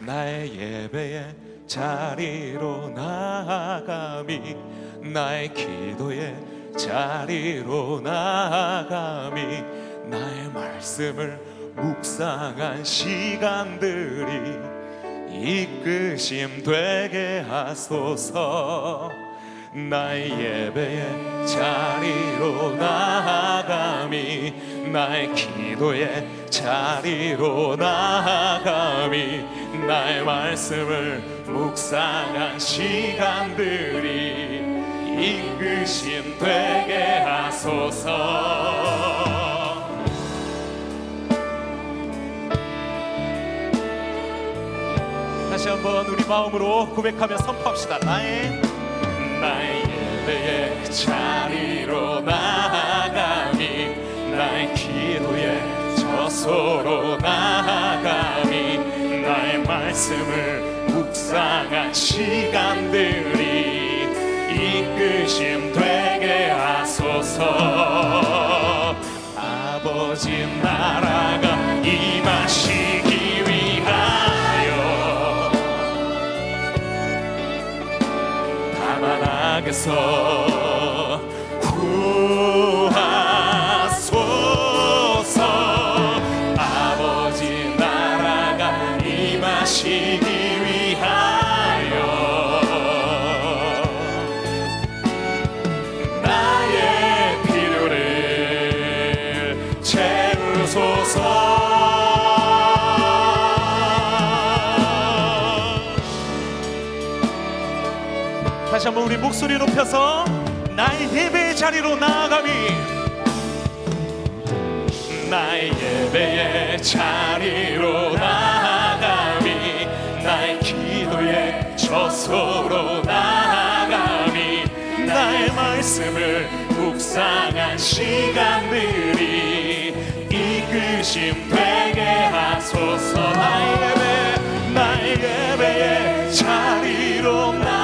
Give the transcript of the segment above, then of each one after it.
나의 예배의 자리로 나아감이 나의 기도의 자리로 나아감이 나의 말씀을 묵상한 시간들이 이끄심 되게 하소서. 나의 예배의 자리로 나아감이 나의 기도의 자리로 나아감이 나의 말씀을 묵상한 시간들이 이끄심 되게 하소서. 다시 한번 우리 마음으로 고백하며 선포합시다. 나의 나의 예배의 자리로 나아감이 나의 기도의 저소로 나의 말씀을 묵상한 시간들이 이끄심 되게 하소서. 아버지 나라가 임하시기 위하여 다만 악에서 한번 우리 목소리 높여서 나의 예배의 자리로 나아감이 나의 예배의 자리로 나아감이 나의 기도의 저소로 나아감이 나의 말씀을 묵상한 시간들이 이끄심 되게 하소서. 나의 예배 나의 예배의 자리로 나아감이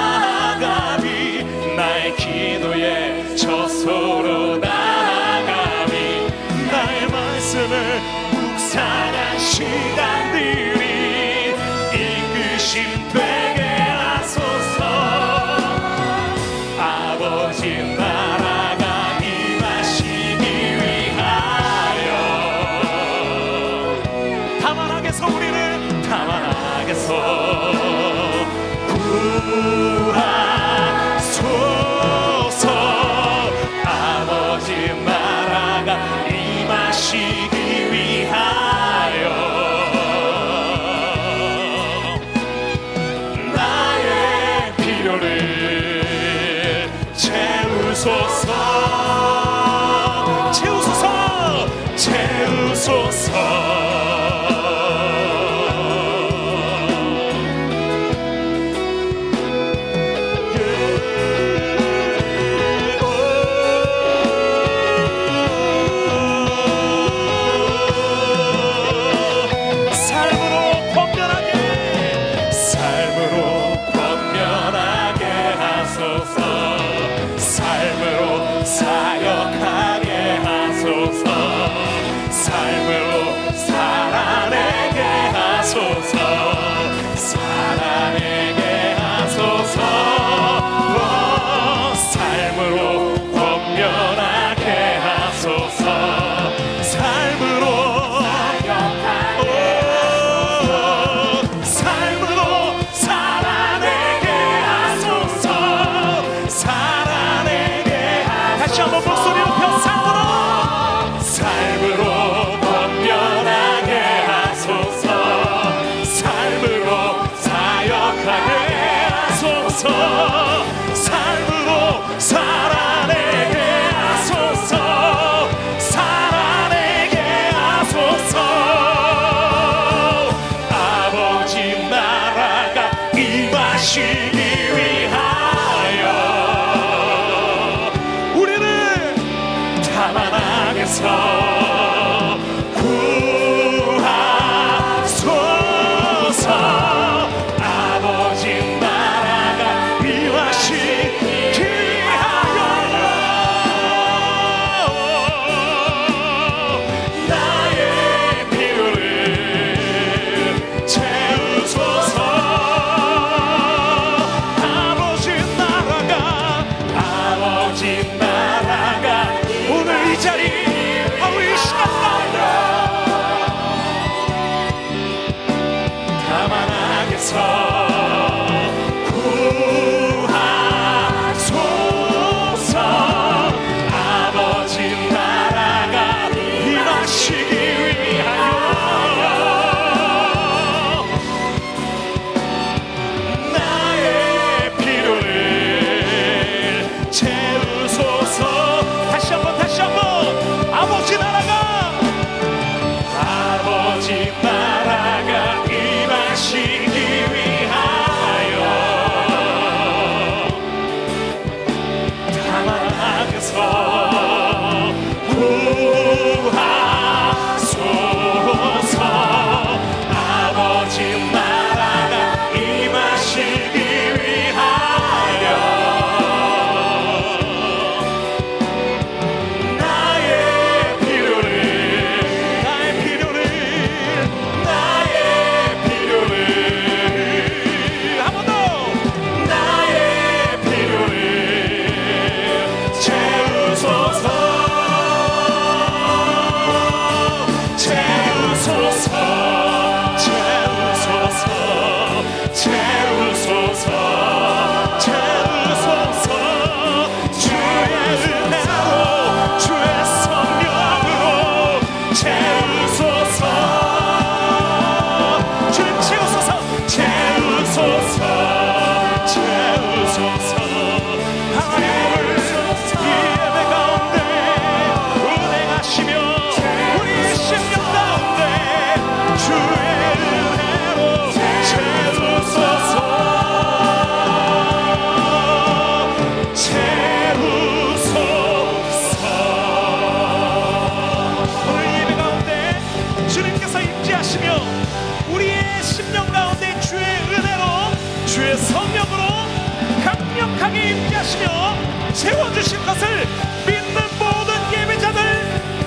채워주신 것을 믿는 모든 예배자들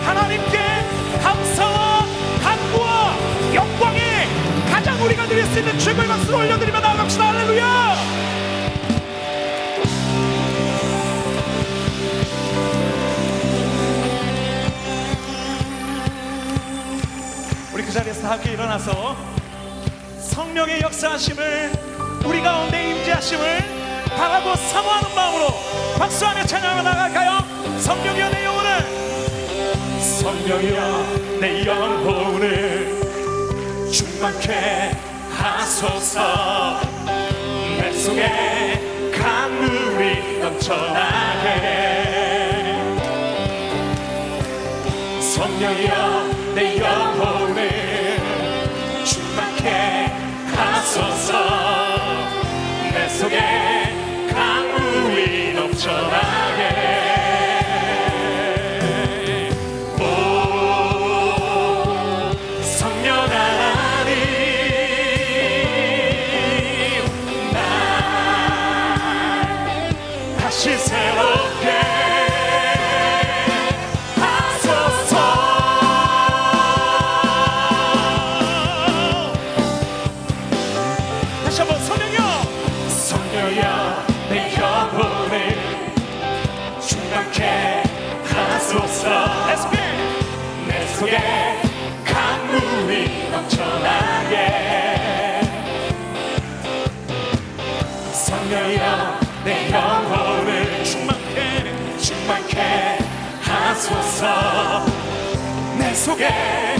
하나님께 감사와 간구와 영광에 가장 우리가 드릴 수 있는 최고의 박수를 올려드리며 나아갑시다. 할렐루야! 우리 그 자리에서 함께 일어나서 성령의 역사하심을 우리 가운데 임재하심을 바라고 사모하는 마음으로 박수하며 찬양하 나갈까요? 성령이여 내 영혼을. 성령이여 내 영혼을 충만케 하소서. 내 속에 강물이 넘쳐나게. 성령이여 내 영혼을 충만케 하소서. 내 속에 shall 하소서. 내 속에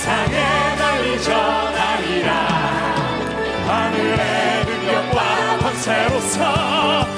세상에 널리 전하리라. 하늘의 능력과 권세로서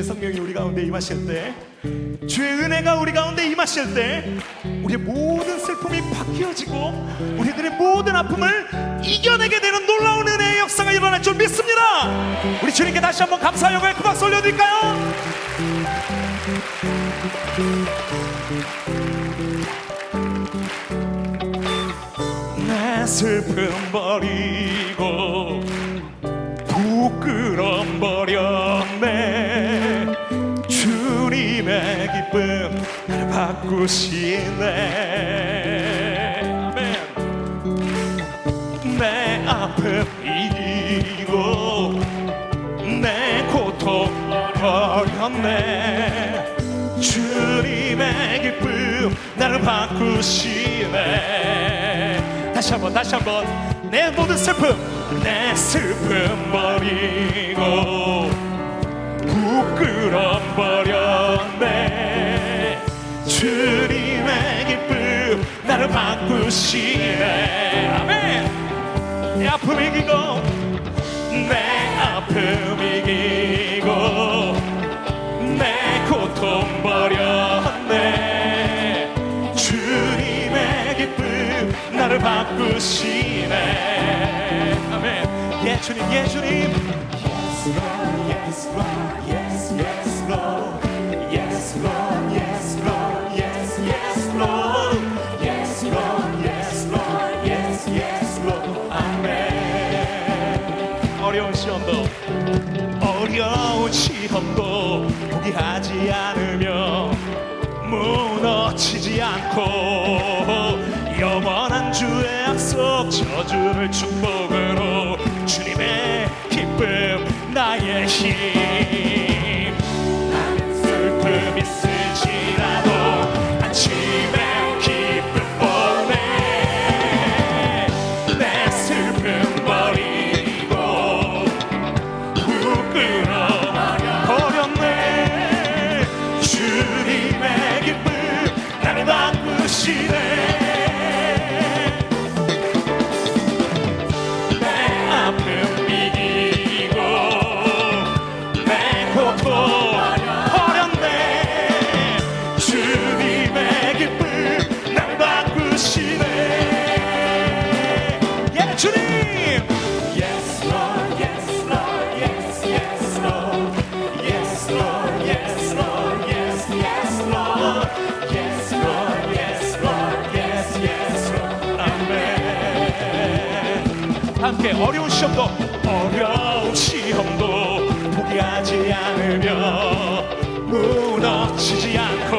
주의 성령이 우리 가운데 임하실 때 주의 은혜가 우리 가운데 임하실 때 우리의 모든 슬픔이 바뀌어지고 우리들의 모든 아픔을 이겨내게 되는 놀라운 은혜의 역사가 일어날 줄 믿습니다 우리 주님께 다시 한번 감사의 영광의 그 박수 올려드릴까요? 내 슬픔 버리고 부끄럼 버렸네 주님의 기쁨 날 바꾸시네. 아멘. 내 아픔 이기고 내 고통 버렸네. 주님의 기쁨 나를 바꾸시네. 다시 한번 다시 한번. 내 모든 슬픔 내 슬픔 버리고 부끄럼 버렸네. 주님의 기쁨 나를 바꾸시네. 아멘. 내 아픔 이기고 내 아픔 이기고 내 고통 버렸네. 주님의 기쁨 나를 바꾸시네. 아멘. 예 주님 예 주님 저주를 축복으로 주님의 기쁨 나의 힘 함께 어려운 시험도 어려운 시험도 포기하지 않으며 무너지지 않고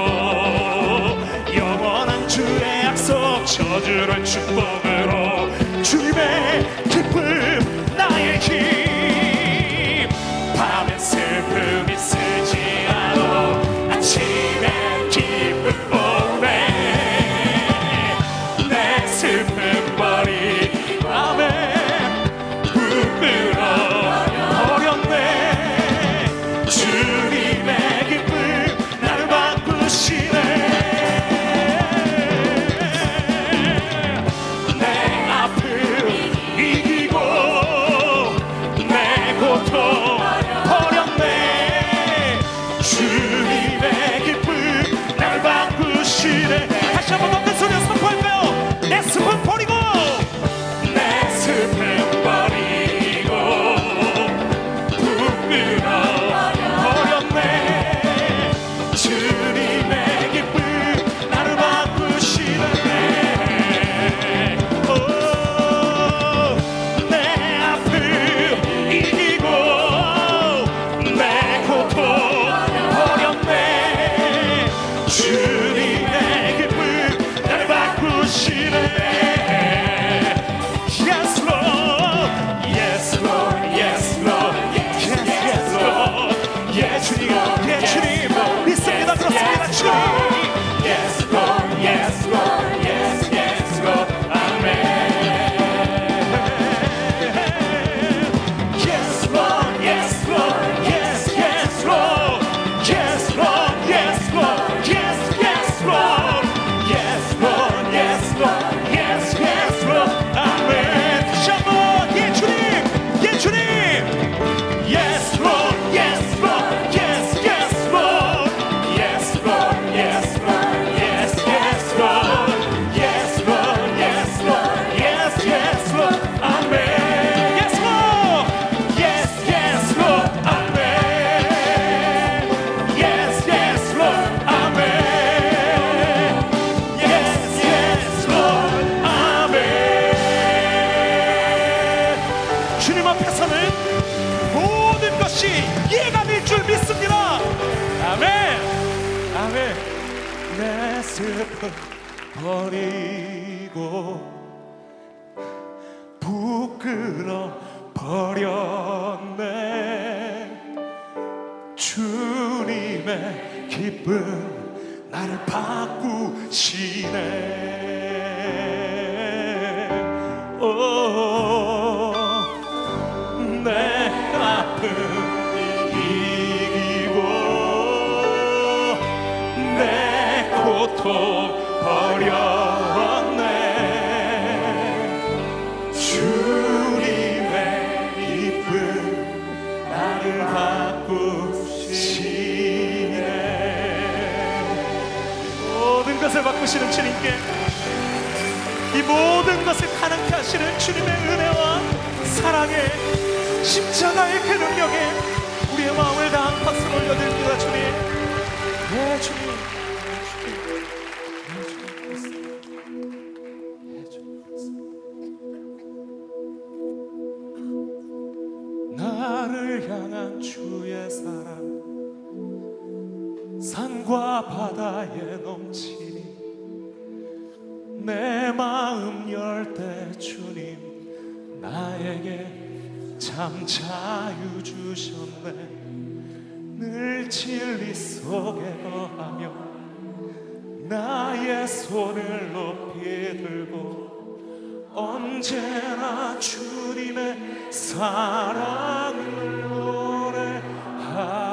영원한 주의 약속 저주를 축복으로 주님의 기쁨 나의 힘 아멘. 내 슬픔 버리고 부끄러 버렸네. 주님의 기쁨 나를 바꾸시네. 오, 바꾸시는 주님께 이 모든 것을 가능케 하시는 주님의 은혜와 사랑에 십자가의 그 능력에 우리의 마음을 다한 박수를 올려드립니다 주님. 네 주님. 나를 향한 주의 사랑 산과 바다에 넘치니 내 마음 열 때 주님 나에게 참 자유 주셨네. 늘 진리 속에 거하며 나의 손을 높이 들고 언제나 주님의 사랑을 노래하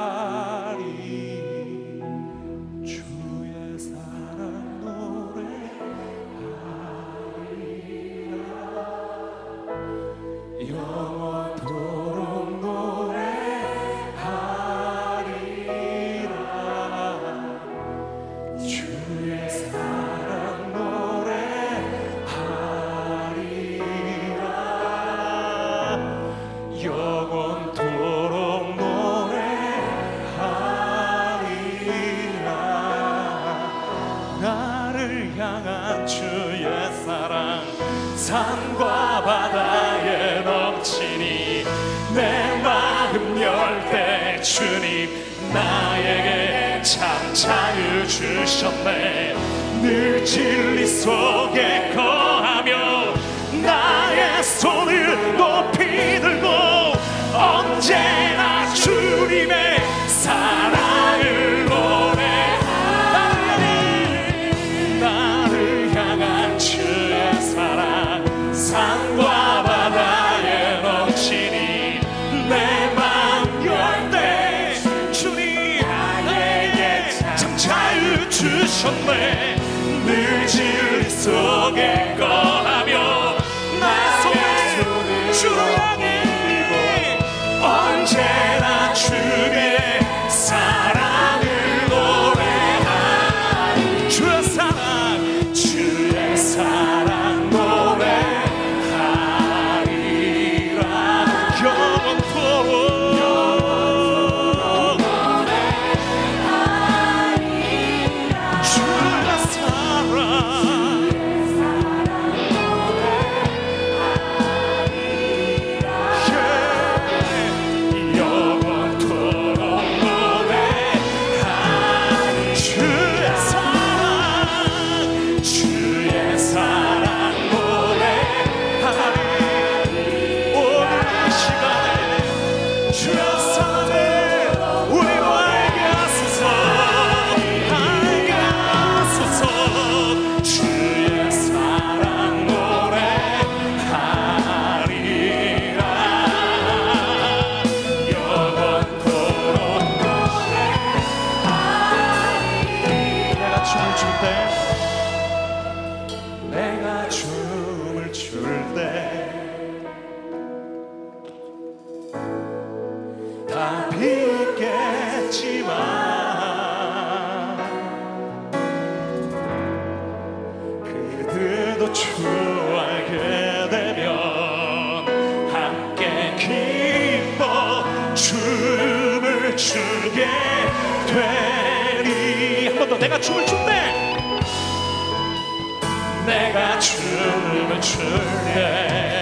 자유 주셨네. 늘 진리 속에 거 속에 거 더 내가 춤을 춘대. 내가 춤을 출때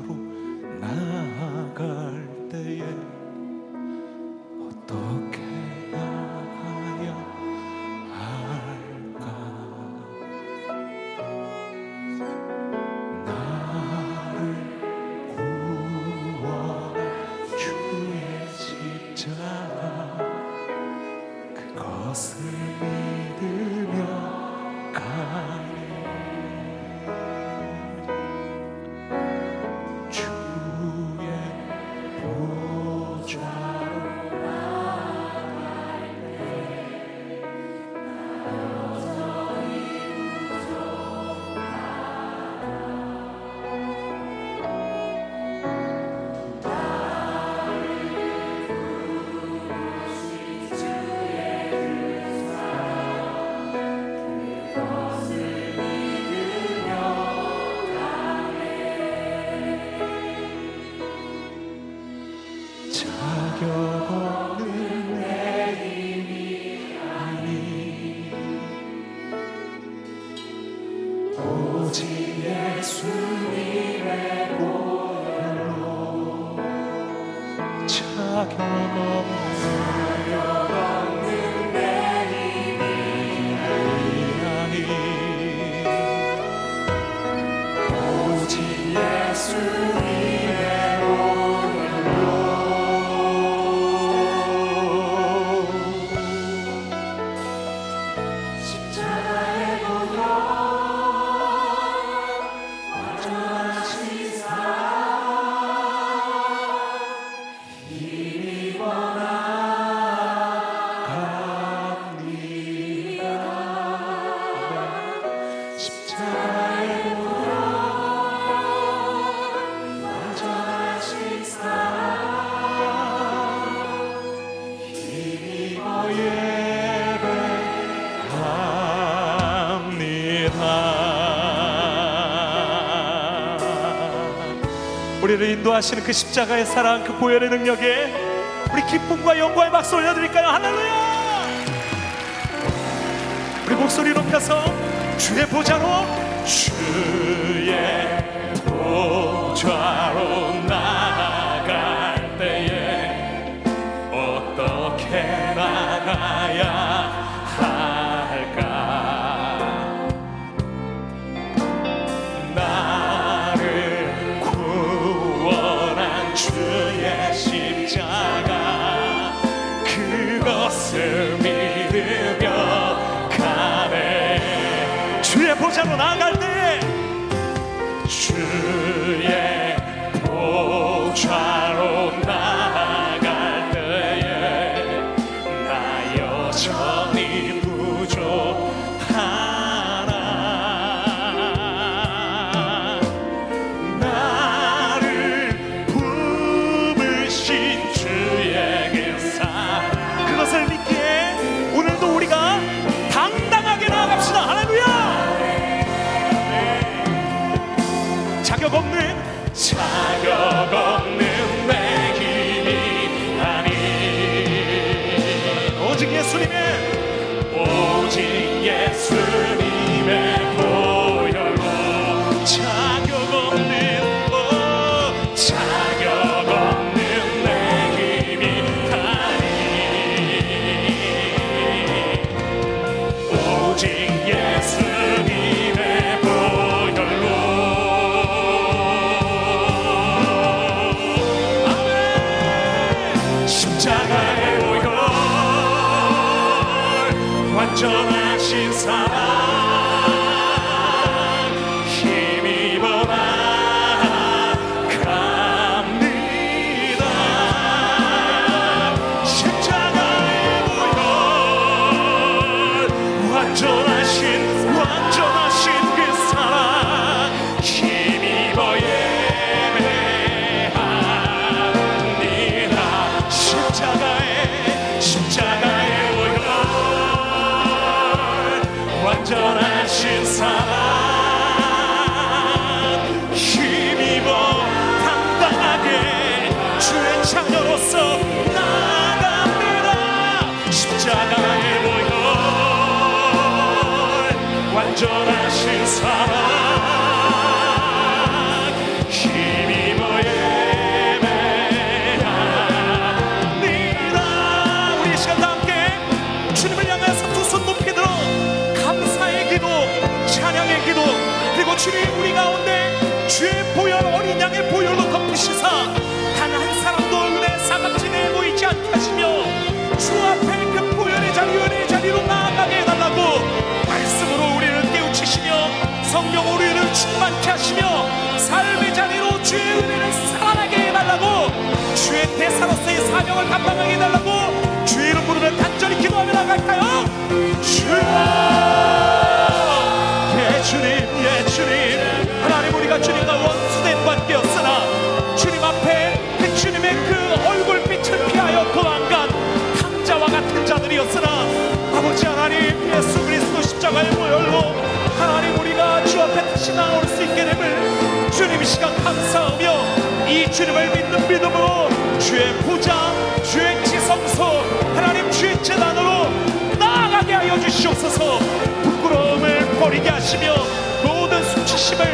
바로 나아갈 때에 오직 예수님의 보혈로 차격없어 인도하시는 그 십자가의 사랑, 그 보혈의 능력에 우리 기쁨과 영광의 박수 올려드릴까요? 할렐루야! 우리 목소리 높여서 주의 보좌로 주의 보좌로 나 대사로서의 사명을 감당하게 해달라고 주의 이름 부르며 간절히 기도하며 나갈까요? 주여 예 주님 예 주님 하나님 우리가 주님과 원수된 관계였으나 주님 앞에 그 주님의 그 얼굴빛을 피하여 도망간 탕자와 같은 자들이었으나 아버지 하나님 예수 그리스도 십자가의 보혈로 하나님 우리가 주 앞에 다시 나올 수 있게 됨을 주님 이 시간 감사하며 이 주님을 믿는 믿음으로 주의 부자 주의 지성소 하나님 주의 재단으로 나아가게 하여 주시옵소서. 부끄러움을 버리게 하시며 모든 수치심을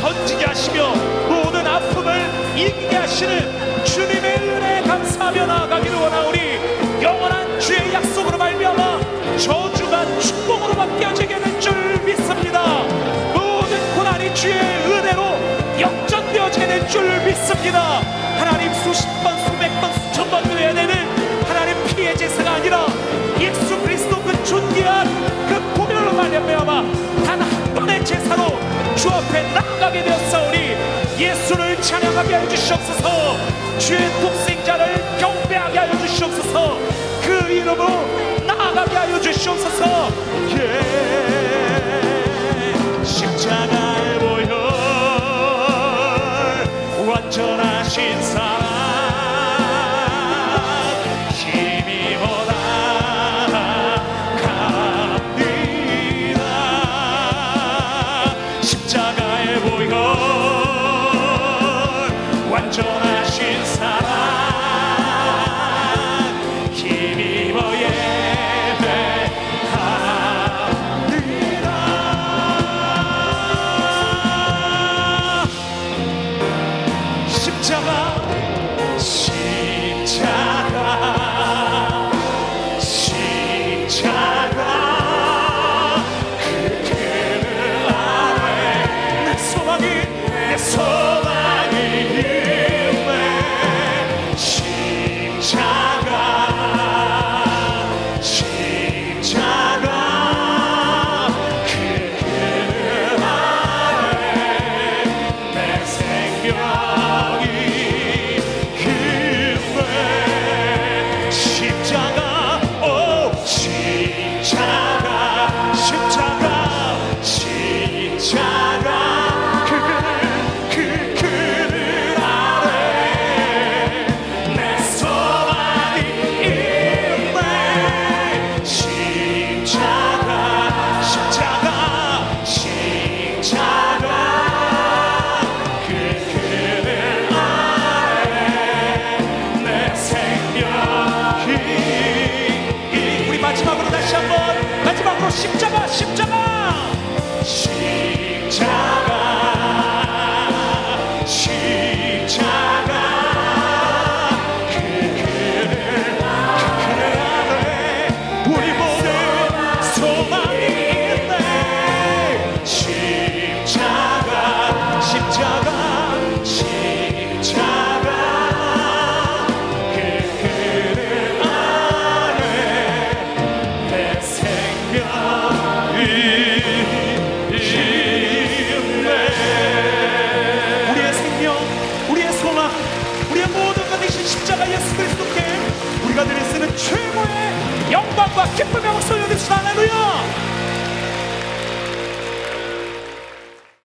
던지게 하시며 모든 아픔을 이기게 하시는 주님의 은혜에 감사하며 나아가기를 원하오니 영원한 주의 약속으로 말미암아 저주가 축복으로 바뀌어지게 될줄 믿습니다. 모든 고난이 주의 은혜로 역전되어지게 될줄 믿습니다 하나님 수십 번 수백 번 수천 번 드려야 되는 하나님 피해 제사가 아니라 예수 그리스도 그 존귀한 그 보혈로 말미암아 단 한 번의 제사로 주 앞에 나아가게 되었사오니 예수를 찬양하게 하여 주시옵소서. 주의 독생자를 경배하게 하여 주시옵소서. 그 이름으로 나아가게 하여 주시옵소서. 예 십자가 완전하신 사랑. 힘이보